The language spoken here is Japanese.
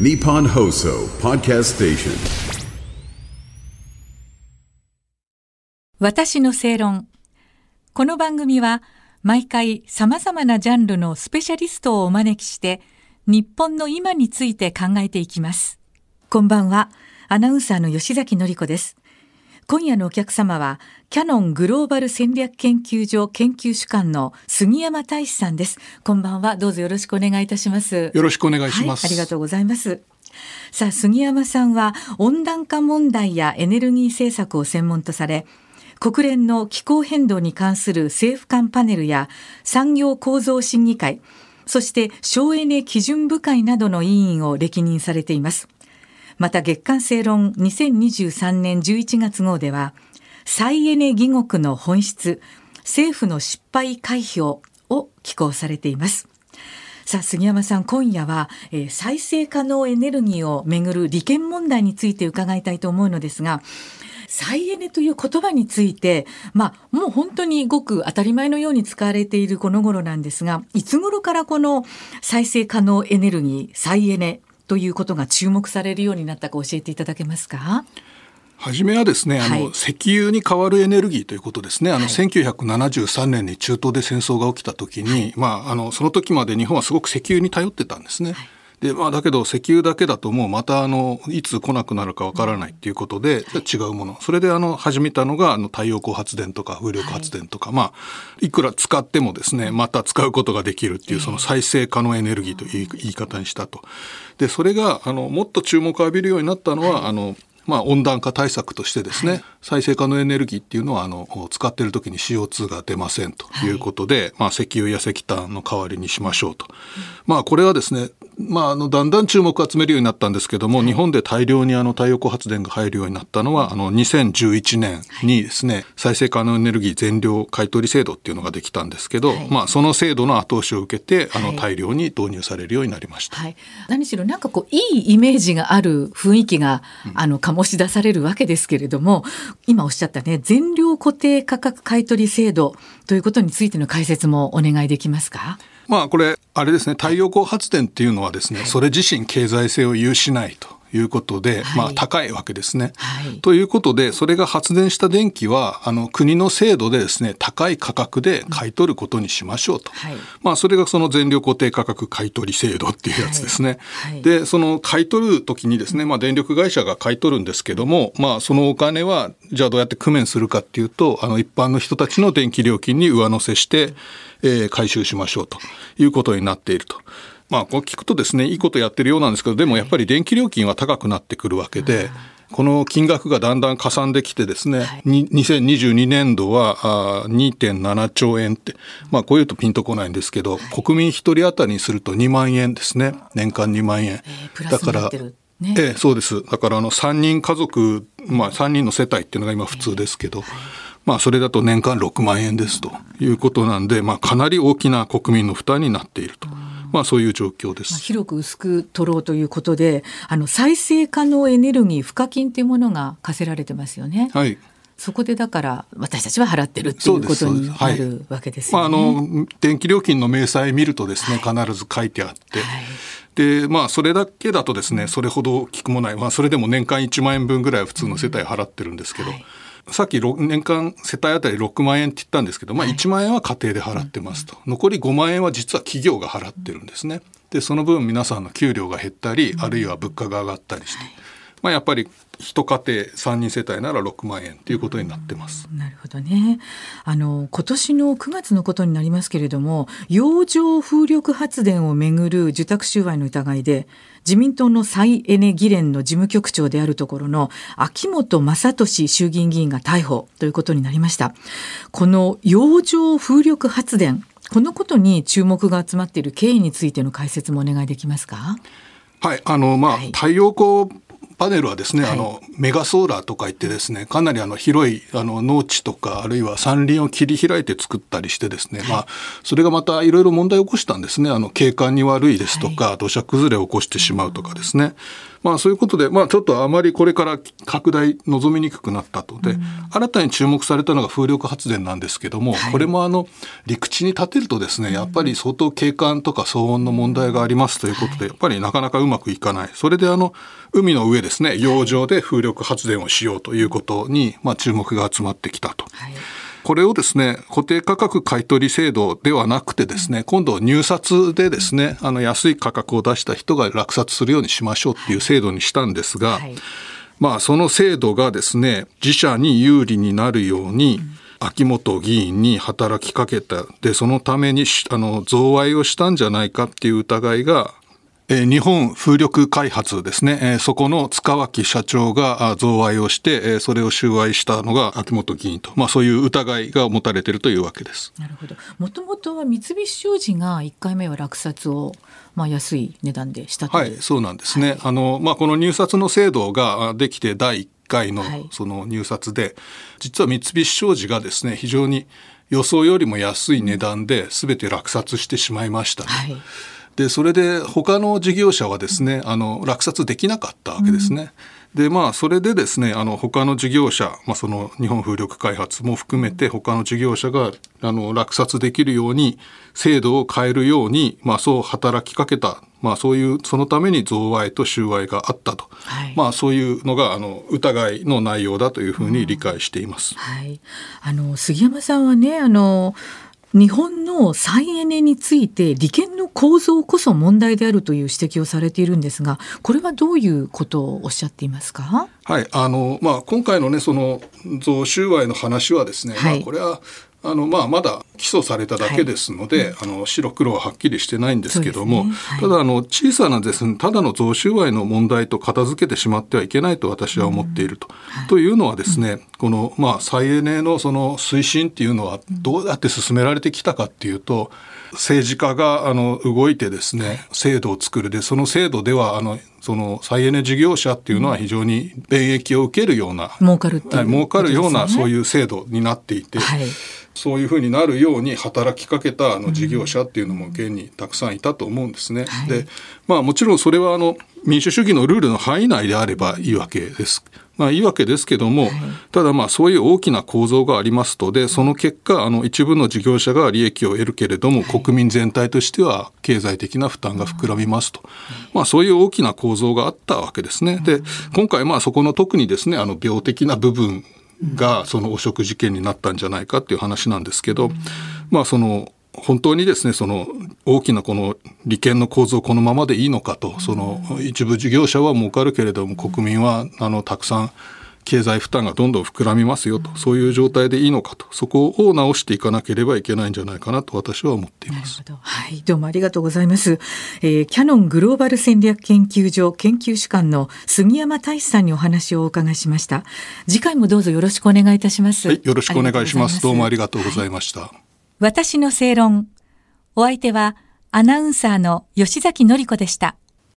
Nippon Hoso Podcast Station. 私の正論。この番組は毎回さまざまなジャンルのスペシャリストをお招きして日本の今について考えていきます。こんばんは。アナウンサーの吉崎紀子です。今夜のお客様はキャノングローバル戦略研究所研究主幹の杉山大志さんです。こんばんは。どうぞよろしくお願いいたします。よろしくお願いします。はい、ありがとうございます。さあ、杉山さんは温暖化問題やエネルギー政策を専門とされ、国連の気候変動に関する政府間パネルや産業構造審議会、そして省エネ基準部会などの委員を歴任されています。また月刊正論2023年11月号では、再エネ義国の本質、政府の失敗回避を寄稿されています。さあ杉山さん今夜は、えー、再生可能エネルギーをめぐる利権問題について伺いたいと思うのですが再エネという言葉について、まあ、もう本当にごく当たり前のように使われているこの頃なんですがいつ頃からこの再生可能エネルギー再エネということが注目されるようになったか教えていただけますか？初めはですね、あの、はい、石油に代わるエネルギーということですね。あの、はい、1973年に中東で戦争が起きた時に、はい、まあ、あの、その時まで日本はすごく石油に頼ってたんですね。はいで、まあ、だけど石油だけだともうまたあの、いつ来なくなるかわからないっていうことで、違うもの。それであの、始めたのが、あの、太陽光発電とか風力発電とか、はい、まあ、いくら使ってもですね、また使うことができるっていう、その再生可能エネルギーという言い方にしたと。で、それが、あの、もっと注目を浴びるようになったのは、はい、あの、まあ、温暖化対策としてですね、はい、再生可能エネルギーっていうのはあの使っている時に CO2 が出ませんとい。うことで、はい、まあ、石油や石炭の代わりにしましょうと、うん、まあこれはですねまあ、あのだんだん注目を集めるようになったんですけども、はい、日本で大量にあの太陽光発電が入るようになったのはあの2011年にですね、再生可能エネルギー全量買取制度っていうのができたんですけど、まあ、その制度の後押しを受けてあの大量に導入されるようになりました、何しろなんかこういいイメージがある雰囲気が、うん、あの醸し出されるわけですけれども今おっしゃったね全量固定価格買取制度ということについての解説もお願いできますか？まあこれあれですね太陽光発電っていうのはですね、はい、それ自身経済性を有しないということで、はい、まあ高いわけですね。はい、ということでそれが発電した電気はあの国の制度でですね高い価格で買い取ることにしましょうと、はい、まあそれがその全量固定価格買取制度っていうやつですね。でその買い取る時にですね、まあ、電力会社が買い取るんですけども、まあ、そのお金はじゃあどうやって工面するかっていうとあの一般の人たちの電気料金に上乗せしてえー、回収しましょうということになっていると。まあ、こう聞くとですね、いいことやってるようなんですけど、でもやっぱり電気料金は高くなってくるわけで、この金額がだんだん加算できてですね、はい、2022年度は2.7兆円って、まあこういうとピンとこないんですけど、はい、国民一人当たりにすると2万円ですね。年間2万円。えー、だから、ね、ええ、そうです。だからあの3人家族、まあ3人の世帯っていうのが今普通ですけど、はいまあ、それだと年間6万円ですということなんで、まあ、かなり大きな国民の負担になっていると。まあ、そういう状況です。まあ、広く薄く取ろうということで、あの再生可能エネルギー賦課金というものが課せられてますよね。はい。そこでだから私たちは払ってるっていうことになるわけですよね。はい、まあ、あの電気料金の明細見るとですね、必ず書いてあって。はいでまあそれだけだとですねそれほど効くもない、まあ、それでも年間1万円分ぐらいは普通の世帯払ってるんですけど、はいさっき年間世帯当たり6万円って言ったんですけど、まあ、1万円は家庭で払ってますと、残り5万円は実は企業が払ってるんですね。でその分皆さんの給料が減ったりあるいは物価が上がったりして、まあ、やっぱり一家庭3人世帯なら6万円ということになってます。なるほどね。あの今年の9月のことになりますけれども、洋上風力発電をめぐる受託収賄の疑いで自民党の再エネ議連の事務局長であるところの秋元正俊衆議院議員が逮捕ということになりました。この洋上風力発電、このことに注目が集まっている経緯についての解説もお願いできますか？はい、あのまあ、はい、太陽光パネルはですね、はい、あのメガソーラーとか言ってですねかなりあの広いあの農地とかあるいは山林を切り開いて作ったりしてですね、はい、まあ、それがまたいろいろ問題を起こしたんですね。あの景観に悪いですとか、はい、土砂崩れを起こしてしまうとかですね。まあそういうことで、まあちょっとあまりこれから拡大望みにくくなったと。で、新たに注目されたのが風力発電なんですけども、はい、これもあの、陸地に立てるとですね、やっぱり相当景観とか騒音の問題がありますということで、やっぱりなかなかうまくいかない。それであの、海の上ですね、洋上で風力発電をしようということに、まあ注目が集まってきたと。はいこれをですね、固定価格買取制度ではなくてですね、今度入札でですね、あの安い価格を出した人が落札するようにしましょうっていう制度にしたんですが、はい、まあその制度がですね、自社に有利になるように、秋元議員に働きかけた。で、そのために、あの、贈賄をしたんじゃないかっていう疑いがえ日本風力開発ですね、えそこの塚脇社長が贈賄をして、えそれを収賄したのが秋元議員と、まあ、そういう疑いが持たれているというわけです。なるほど。もともとは三菱商事が1回目は落札をまあ、安い値段でしたはい、そうなんですね。はい、あの、まあ、この入札の制度ができて第1回のその入札で、はい、実は三菱商事がですね、非常に予想よりも安い値段で全て落札してしまいましたね。はいでそれで他の事業者はですねあの落札できなかったわけですね。うん、でまあそれでですねあの他の事業者、まあ、その日本風力開発も含めて他の事業者があの落札できるように制度を変えるように、まあ、そう働きかけた、まあ、そういうそのために贈賄と収賄があったと、はい、まあ、そういうのがあの疑いの内容だというふうに理解しています。うん、はい、あの杉山さんはねあの日本の再エネについて利権の構造こそ問題であるという指摘をされているんですがこれはどういうことをおっしゃっていますか？はいあの、まあ、今回の,、ね、その贈収賄の話はですね、はい、まあ、これはあのまあ、まだ起訴されただけですので、はい、あの白黒ははっきりしてないんですけども、ね。はい、ただあの小さなですねただの贈収賄の問題と片付けてしまってはいけないと私は思っていると。はい、というのはですね、このまあ再エネのその推進っていうのはどうやって進められてきたかっていうと、政治家があの動いてですね制度を作る。でその制度ではあのその再エネ事業者っていうのは非常に便益を受けるような、儲かるね、儲かるようなそういう制度になっていて、はい、そういうふうになるように働きかけたあの事業者っていうのも現にたくさんいたと思うんですね。はい、でまあもちろんそれはあの民主主義のルールの範囲内であればいいわけです。まあいいわけですけども、はい、ただまあそういう大きな構造がありますとで、その結果、あの一部の事業者が利益を得るけれども、はい、国民全体としては経済的な負担が膨らみますと。まあそういう大きな構造があったわけですね。で、今回まあそこの特にですね、あの病的な部分がその汚職事件になったんじゃないかっていう話なんですけど、まあその本当にですねその大きなこの利権の構造このままでいいのかとその一部事業者は儲かるけれども国民はあのたくさん経済負担がどんどん膨らみますよと、そういう状態でいいのかと、そこを直していかなければいけないんじゃないかなと私は思っています。はい、どうもありがとうございます。えー、キャノングローバル戦略研究所研究主幹の杉山大志さんにお話をお伺いしました。次回もどうぞよろしくお願いいたします。はい、よろしくお願いします。どうもありがとうございました。はい私の正論。お相手はアナウンサーの吉崎紀子でした。